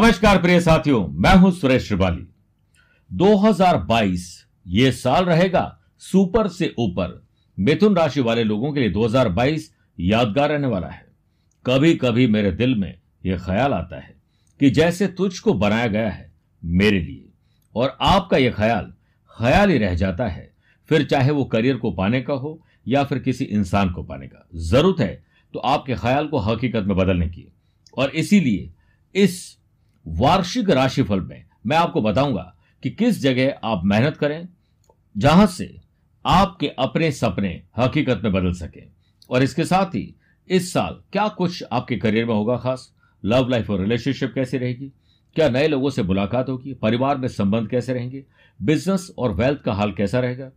नमस्कार प्रिय साथियों, मैं हूँ सुरेश श्रिवाली। 2022 ये साल रहेगा सुपर से ऊपर। मिथुन राशि वाले लोगों के लिए 2022 यादगार रहने वाला है। कभी कभी मेरे दिल में यह ख्याल आता है कि जैसे तुझको बनाया गया है मेरे लिए, और आपका यह ख्याल ख्याल ही रह जाता है, फिर चाहे वो करियर को पाने का हो या फिर किसी इंसान को पाने का। ज़रूरत है तो आपके ख्याल को हकीकत में बदलने की। और इसीलिए इस वार्षिक राशिफल में मैं आपको बताऊँगा कि किस जगह आप मेहनत करें, जहाँ से आपके अपने सपने हकीकत में बदल सके। और इसके साथ ही इस साल क्या कुछ आपके करियर में होगा खास? लव लाइफ और रिलेशनशिप कैसी रहेगी? क्या नए लोगों से मुलाकात होगी? परिवार में संबंध कैसे रहेंगे? बिज़नेस और वेल्थ का हाल कैसा रहेगा?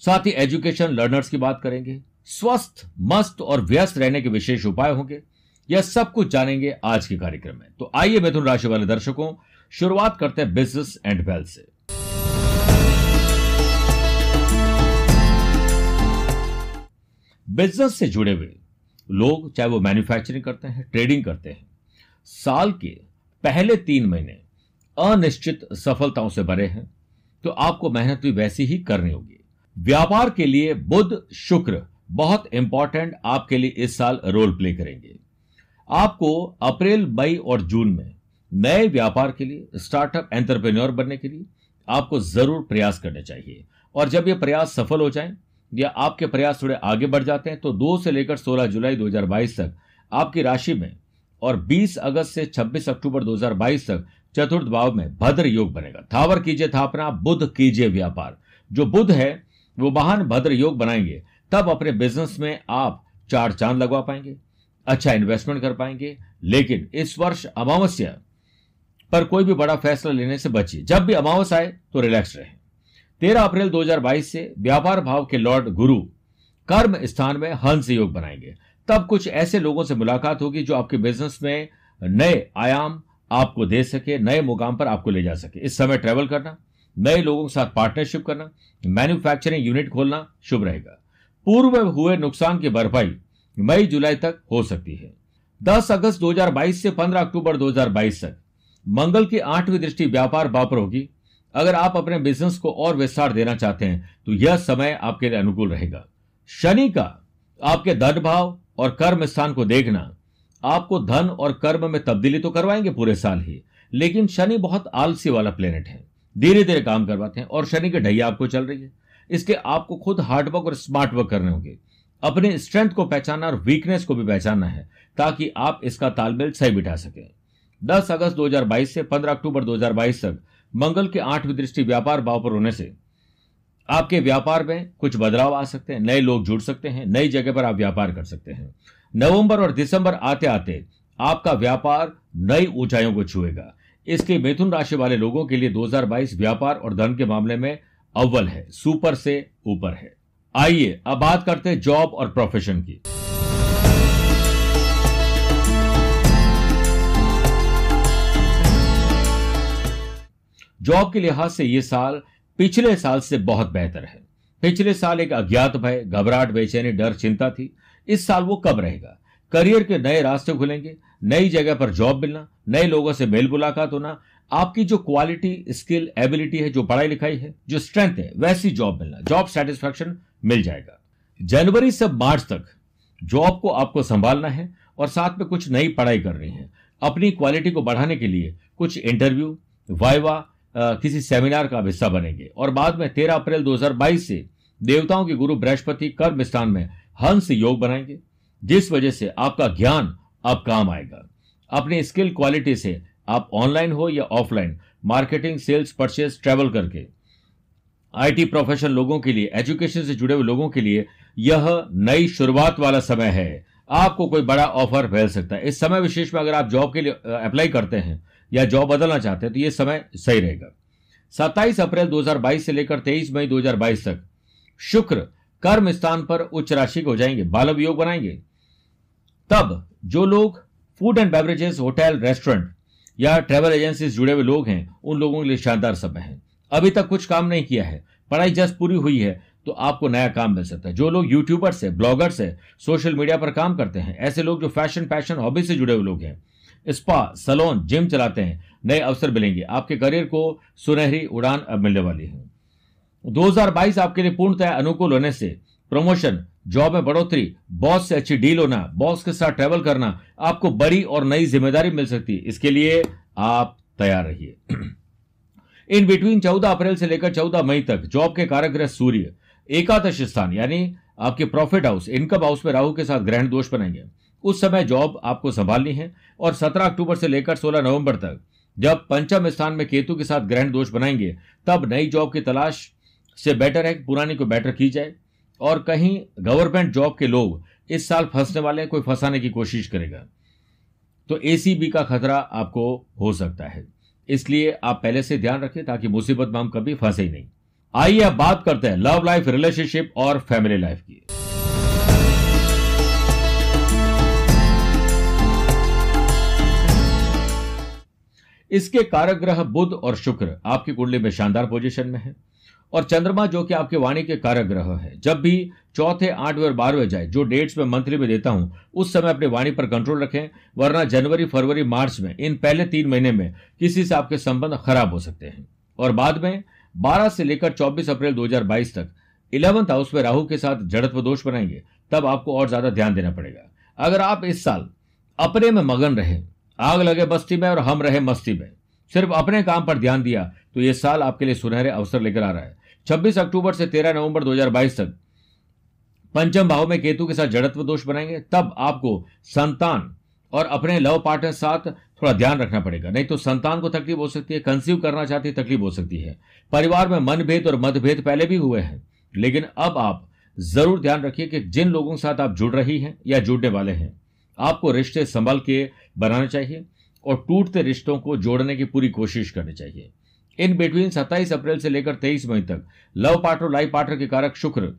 साथ ही एजुकेशन लर्नर्स की बात करेंगे। स्वस्थ, मस्त और व्यस्त रहने के विशेष उपाय होंगे। यह सब कुछ जानेंगे आज के कार्यक्रम में। तो आइए मिथुन राशि वाले दर्शकों, शुरुआत करते हैं बिज़नेस एंड वेल्थ से। बिज़नेस से जुड़े हुए लोग, चाहे वो मैन्युफैक्चरिंग करते हैं ट्रेडिंग करते हैं, साल के पहले तीन महीने अनिश्चित सफलताओं से भरे हैं तो आपको मेहनत भी वैसी ही करनी होगी। व्यापार के लिए बुध, शुक्र बहुत इंपॉर्टेंट आपके लिए इस साल रोल प्ले करेंगे। आपको अप्रैल, मई और जून में नए व्यापार के लिए स्टार्टअप एंटरप्रेन्योर बनने के लिए आपको ज़रूर प्रयास करने चाहिए। और जब ये प्रयास सफल हो जाएँ, या आपके प्रयास थोड़े आगे बढ़ जाते हैं तो 2 से लेकर 16 जुलाई 2022 तक आपकी राशि में और 20 अगस्त से 26 अक्टूबर 2022 तक चतुर्थ भाव में भद्र योग बनेगा। थावर कीजिए थापना बुद्ध कीजिए व्यापार। जो बुद्ध है, वो महान भद्र योग बनाएँगे। तब अपने बिज़नेस में आप चार चाँद लगवा पाएँगे। अच्छा इन्वेस्टमेंट कर पाएँगे। लेकिन इस वर्ष अमावस्या पर कोई भी बड़ा फैसला लेने से बचिए। जब भी अमावस आए तो रिलैक्स रहे। तेरह अप्रैल 2022 से व्यापार भाव के लॉर्ड गुरु कर्म स्थान में हंस योग बनाएँगे। तब कुछ ऐसे लोगों से मुलाकात होगी जो आपके बिज़नेस में नए आयाम आपको दे सके, नए मुकाम पर आपको ले जा सके। इस समय ट्रेवल करना, नए लोगों के साथ पार्टनरशिप करना मैन्युफैक्चरिंग यूनिट खोलना शुभ रहेगा। पूर्व हुए नुकसान की भरपाई मई, जुलाई तक हो सकती है। 10 अगस्त 2022 से 15 अक्टूबर 2022 तक। मंगल की आठवीं दृष्टि व्यापार बापर होगी अगर आप अपने बिज़नेस को और विस्तार देना चाहते हैं तो यह समय आपके लिए अनुकूल रहेगा। शनि का आपके धन भाव और कर्म स्थान को देखना। आपको धन और कर्म में तब्दीली तो करवाएँगे पूरे साल ही, लेकिन शनि बहुत आलसी वाला प्लेनेट है। धीरे धीरे काम करवाते हैं और शनि की ढैया आपको चल रही है। इसके आपको खुद हार्डवर्क और स्मार्ट वर्क करने होंगे। अपने स्ट्रेंथ को पहचानना और वीकनेस को भी पहचानना है, ताकि आप इसका तालमेल सही बिठा सकें। 10 अगस्त 2022 से 15 अक्टूबर 2022 तक, मंगल के आठवीं दृष्टि व्यापार भाव पर होने से आपके व्यापार में कुछ बदलाव आ सकते हैं, नए लोग जुड़ सकते हैं, नई जगह पर आप व्यापार कर सकते हैं। नवंबर और दिसंबर आते आते आपका व्यापार नई ऊंचाइयों को छुएगा। इसके मिथुन राशि वाले लोगों के लिए 2022 व्यापार और धन के मामले में अव्वल है, सुपर से ऊपर है। आइए अब बात करते हैं जॉब और प्रोफेशन की। जॉब के लिहाज से यह साल पिछले साल से बहुत बेहतर है। पिछले साल एक अज्ञात भय, घबराहट, बेचैनी, डर, चिंता थी। इस साल वो कब रहेगा? करियर के नए रास्ते खुलेंगे, नई जगह पर जॉब मिलना, नए लोगों से मेल मुलाकात होना, आपकी जो क्वालिटी स्किल एबिलिटी है, जो पढ़ाई लिखाई है, जो स्ट्रेंथ है, वैसी जॉब मिलना जॉब सेटिस्फैक्शन मिल जाएगा। जनवरी से मार्च तक जॉब को आपको संभालना है और साथ में कुछ नई पढ़ाई करनी है, अपनी क्वालिटी को बढ़ाने के लिए कुछ इंटरव्यू, वाइवा किसी सेमिनार का हिस्सा बनेंगे। और बाद में 13 अप्रैल 2022 से देवताओं के गुरु बृहस्पति कर्म स्थान में हंस योग बनाएँगे, जिस वजह से आपका ज्ञान अब काम आएगा। अपनी स्किल क्वालिटी से आप ऑनलाइन हो या offline, marketing, sales purchase travel करके आईटी प्रोफेशनल लोगों के लिए एजुकेशन से जुड़े हुए लोगों के लिए यह नई शुरुआत वाला समय है। आपको कोई बड़ा ऑफ़र मिल सकता है। इस समय विशेष में अगर आप जॉब के लिए अप्लाई करते हैं या जॉब बदलना चाहते हैं तो यह समय सही रहेगा। 27 अप्रैल 2022 से लेकर 23 मई 2022 तक शुक्र कर्म स्थान पर उच्च राशि हो जाएँगे बालव योग बनाएँगे। तब जो लोग food and beverages hotel restaurant या ट्रेवल एजेंसी जुड़े हुए लोग हैं, उन लोगों के लिए शानदार समय है। अभी तक कुछ काम नहीं किया है। पढ़ाई जस्ट पूरी हुई है तो आपको नया काम मिल सकता है। जो लोग यूट्यूबर्स है ब्लॉगर्स है सोशल मीडिया पर काम करते हैं, ऐसे लोग जो फ़ैशन पैशन हॉबी से जुड़े हुए लोग हैं। स्पा सलोन जिम चलाते हैं, नए अवसर मिलेंगे। आपके करियर को सुनहरी उड़ान अब मिलने वाली है। 2022 आपके लिए पूर्णतः अनुकूल होने से प्रमोशन जॉब में बढ़ोतरी बॉस से अच्छी डील होना बॉस के साथ ट्रेवल करना, आपको बड़ी और नई ज़िम्मेदारी मिल सकती है। इसके लिए आप तैयार रहिए। इन बिटवीन 14 अप्रैल से लेकर 14 मई तक जॉब के कारक सूर्य, एकादश स्थान, यानी आपके प्रॉफिट हाउस इनकम हाउस में राहु के साथ ग्रहण दोष बनाएँगे। उस समय जॉब आपको संभालनी है और 17 अक्टूबर से लेकर 16 नवंबर तक जब पंचम स्थान में केतु के साथ ग्रहण दोष बनाएँगे, तब नई जॉब की तलाश से बेटर है, पुरानी को बेटर की जाए और कहीं गवर्नमेंट जॉब के लोग इस साल फंसने वाले कोई फंसाने की कोशिश करेगा। तो एसीबी का खतरा आपको हो सकता है। इसलिए आप पहले से ध्यान रखें ताकि मुसीबत में हम कभी फंसे ही नहीं। आइए अब बात करते हैं लव लाइफ, रिलेशनशिप और फैमिली लाइफ की। इसके कारक ग्रह बुध और शुक्र आपकी कुंडली में शानदार पोजीशन में है। और चंद्रमा जो कि आपके वाणी के कारक ग्रह है। जब भी चौथे, आठवें और बारहवें जाए, जो डेट्स में मंथली में देता हूँ, उस समय अपनी वाणी पर कंट्रोल रखें, वरना जनवरी, फरवरी, मार्च में, इन पहले तीन महीने में किसी से आपके संबंध खराब हो सकते हैं। और बाद में 12 से लेकर 24 अप्रैल 2022 तक इलेवंथ हाउस में राहु के साथ जड़त्व दोष बनाएँगे, तब आपको और ज़्यादा ध्यान देना पड़ेगा। अगर आप इस साल अपने में मगन रहे, आग लगे बस्ती में और हम रहे मस्ती में, सिर्फ़ अपने काम पर ध्यान दिया तो यह साल आपके लिए सुनहरे अवसर लेकर आ रहा है। 26 अक्टूबर से 13 नवंबर 2022 तक पंचम भाव में केतु के साथ जड़त्व दोष बनाएँगे। तब आपको संतान और अपने लव पार्टनर साथ थोड़ा ध्यान रखना पड़ेगा। नहीं तो संतान को तकलीफ़ हो सकती है कंसीव करना चाहती है, तकलीफ़ हो सकती है। परिवार में मनभेद और मतभेद पहले भी हुए हैं, लेकिन अब आप ज़रूर ध्यान रखिए कि जिन लोगों के साथ आप जुड़ रही हैं या जुड़ने वाले हैं, आपको रिश्ते संभल के बनाने चाहिए और टूटते रिश्तों को जोड़ने की पूरी कोशिश करनी चाहिए। इन बिटवीन 27 अप्रैल से लेकर 23 मई तक, लव पार्टनर लाइफ पार्टनर के कारक शुक्र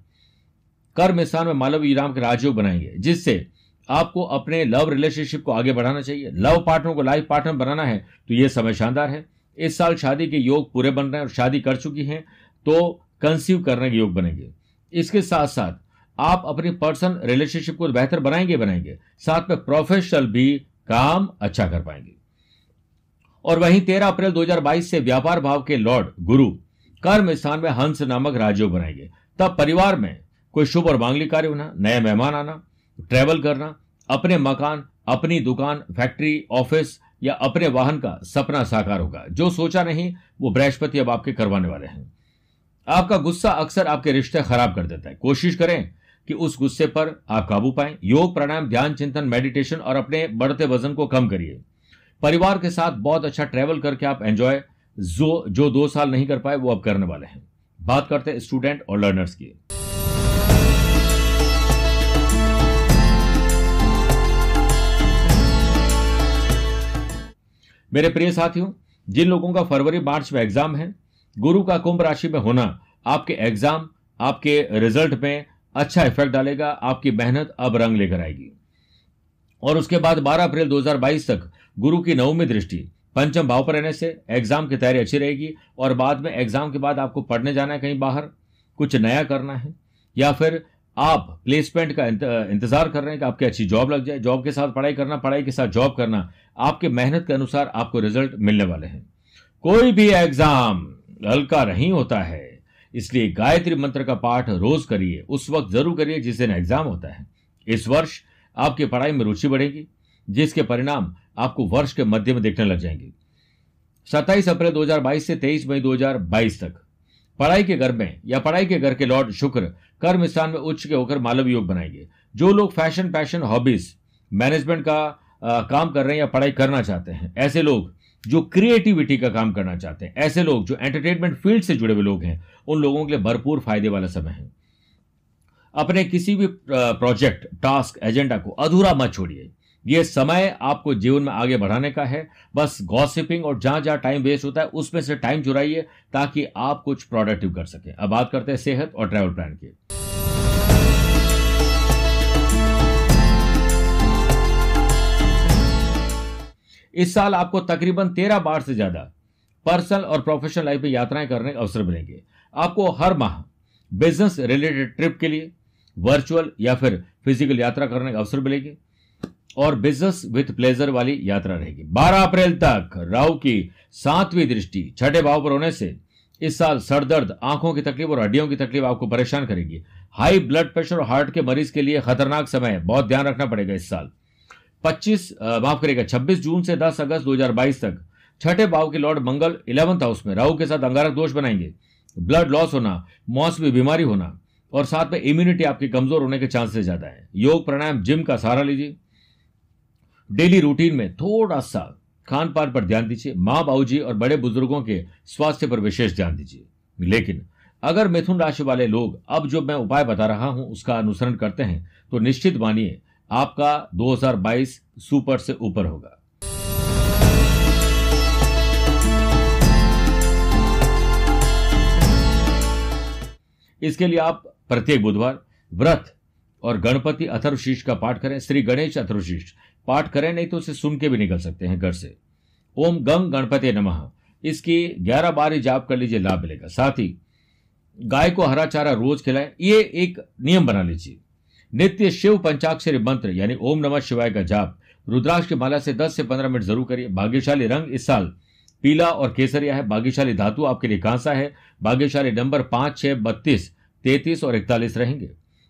कर्म स्थान में मालव राम के राजयोग बनाएँगे, जिससे आपको अपने लव रिलेशनशिप को आगे बढ़ाना चाहिए। लव पार्टनर को लाइफ पार्टनर बनाना है तो यह समय शानदार है। इस साल शादी के योग पूरे बन रहे हैं और शादी कर चुकी हैं तो कंसीव करने के योग बनेंगे। इसके साथ साथ आप अपनी पर्सनल रिलेशनशिप को बेहतर बनाएँगे बनाएँगे। साथ में प्रोफेशनल भी काम अच्छा कर पाएँगे। और वहीं 13 अप्रैल 2022 से व्यापार भाव के लॉर्ड गुरु कर्म स्थान में हंस नामक राजयोग बनाएँगे। तब परिवार में कोई शुभ और मांगलिक कार्य होना नए मेहमान आना ट्रेवल करना, अपने मकान, अपनी दुकान फैक्ट्री ऑफ़िस या अपने वाहन का सपना साकार होगा। जो सोचा नहीं, वो बृहस्पति अब आपके करवाने वाले हैं। आपका गुस्सा अक्सर आपके रिश्ते खराब कर देता है। कोशिश करें कि उस गुस्से पर आप काबू पाएँ। योग, प्राणायाम, ध्यान, चिंतन मेडिटेशन और अपने बढ़ते वज़न को कम करिए। परिवार के साथ बहुत अच्छा ट्रेवल करके आप एंजॉय जो जो दो साल नहीं कर पाए, वो अब करने वाले हैं। बात करते हैं स्टूडेंट और लर्नर्स की। मेरे प्रिय साथियों, जिन लोगों का फरवरी, मार्च में एग्ज़ाम है, गुरु का कुंभ राशि में होना आपके एग्ज़ाम आपके रिज़ल्ट में अच्छा इफ़ेक्ट डालेगा, आपकी मेहनत अब रंग लेकर आएगी। और उसके बाद 12 अप्रैल 2022 तक गुरु की नवमी दृष्टि। पंचम भाव पर रहने से एग्ज़ाम की तैयारी अच्छी रहेगी और बाद में एग्ज़ाम के बाद आपको पढ़ने जाना है कहीं बाहर, कुछ नया करना है, या फिर आप प्लेसमेंट का इंतज़ार कर रहे हैं कि आपकी अच्छी जॉब लग जाए जॉब के साथ पढ़ाई करना, पढ़ाई के साथ जॉब करना, आपके मेहनत के अनुसार आपको रिज़ल्ट मिलने वाले हैं। कोई भी एग्ज़ाम हल्का नहीं होता है, इसलिए गायत्री मंत्र का पाठ रोज करिए, उस वक्त ज़रूर करिए जिस दिन एग्ज़ाम होता है। इस वर्ष आपकी पढ़ाई में रुचि बढ़ेगी, जिसके परिणाम आपको वर्ष के मध्य में देखने लग जाएँगे। 27 अप्रैल 2022 से 23 मई 2022 तक। पढ़ाई के घर में या पढ़ाई के घर के लॉर्ड शुक्र कर्म स्थान में उच्च के होकर मालव योग बनाएँगे। जो लोग फ़ैशन पैशन हॉबीज मैनेजमेंट का आ, काम कर रहे हैं या पढ़ाई करना चाहते हैं ऐसे लोग जो क्रिएटिविटी का काम करना चाहते हैं ऐसे लोग जो एंटरटेनमेंट फ़ील्ड से जुड़े हुए लोग हैं उन लोगों के लिए भरपूर फ़ायदे वाला समय है। अपने किसी भी प्रोजेक्ट टास्क एजेंडा को अधूरा मत छोड़िए। ये समय आपको जीवन में आगे बढ़ाने का है। बस गॉसिपिंग और जहाँ जहाँ टाइम वेस्ट होता है, उसमें से टाइम चुराइए ताकि आप कुछ प्रोडक्टिव कर सकें। अब बात करते हैं सेहत और ट्रैवल प्लान की। इस साल आपको तकरीबन तेरह बार से ज़्यादा पर्सनल और प्रोफेशनल लाइफ में यात्राएँ करने का अवसर मिलेंगे। आपको हर माह बिज़नेस रिलेटेड ट्रिप के लिए वर्चुअल या फिर फ़िज़िकल यात्रा करने का अवसर मिलेगी। और बिज़नेस विथ प्लेजर वाली यात्रा रहेगी। 12 अप्रैल तक राहु की सातवीं दृष्टि छठे भाव पर होने से इस साल सर दर्द आँखों की तकलीफ़ और हड्डियों की तकलीफ़ आपको परेशान करेगी। हाई ब्लड प्रेशर और हार्ट के मरीज़ के लिए खतरनाक समय है बहुत ध्यान रखना पड़ेगा इस साल। 25 माफ़ करेगा 26 जून से 10 अगस्त 2022 तक छठे भाव के लॉर्ड मंगल इलेवंथ हाउस में राहु के साथ अंगारक दोष बनाएँगे। ब्लड लॉस होना मौसमी बीमारी होना और साथ में इम्यूनिटी आपकी कमज़ोर होने के चांसेस ज़्यादा है। योग, प्राणायाम जिम का सहारा लीजिए। डेली रूटीन में थोड़ा सा खान पान पर ध्यान दीजिए, माँ बाबू जी और बड़े बुज़ुर्गों के स्वास्थ्य पर विशेष ध्यान दीजिए। लेकिन अगर मिथुन राशि वाले लोग अब जो मैं उपाय बता रहा हूँ, उसका अनुसरण करते हैं तो निश्चित मानिए आपका 2022 सुपर से ऊपर होगा। इसके लिए आप प्रत्येक बुधवार व्रत और गणपति अथर्वशीष का पाठ करें। श्री गणेश अथर्वशीष पाठ करें, नहीं तो उसे सुन के भी निकल सकते हैं घर से। ओम गंग गणपति नमः। इसकी ग्यारह बार ही जाप कर लीजिए, लाभ मिलेगा। साथ ही गाय को हरा चारा रोज खिलाए। ये एक नियम बना लीजिए। नित्य शिव पंचाक्षरी मंत्र, यानी ओम नमः शिवाय का जाप, रुद्राक्ष की माला से 10 से 15 मिनट ज़रूर करिए। भाग्यशाली रंग इस साल पीला और केसरिया है। भाग्यशाली धातु आपके लिए कांसा है। भाग्यशाली नंबर पाँच, छह, बत्तीस, तैतीस और इकतालीस रहेंगे।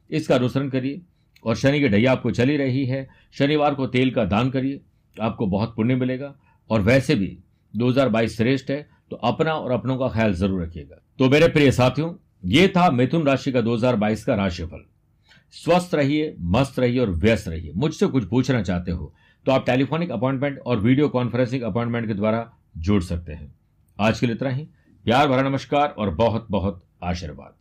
इसका अनुसरण करिए। और शनि की ढैया आपको चली रही है। शनिवार को तेल का दान करिए, आपको बहुत पुण्य मिलेगा। और वैसे भी 2022 श्रेष्ठ है तो अपना और अपनों का ख्याल ज़रूर रखिएगा। तो मेरे प्रिय साथियों, ये था मिथुन राशि का 2022 का राशिफल। स्वस्थ रहिए, मस्त रहिए और व्यस्त रहिए। मुझसे कुछ पूछना चाहते हो तो आप टेलीफोनिक अपॉइंटमेंट और वीडियो कॉन्फ्रेंसिंग अपॉइंटमेंट के द्वारा जुड़ सकते हैं। आज के लिए इतना ही। प्यार भरा नमस्कार और बहुत बहुत आशीर्वाद।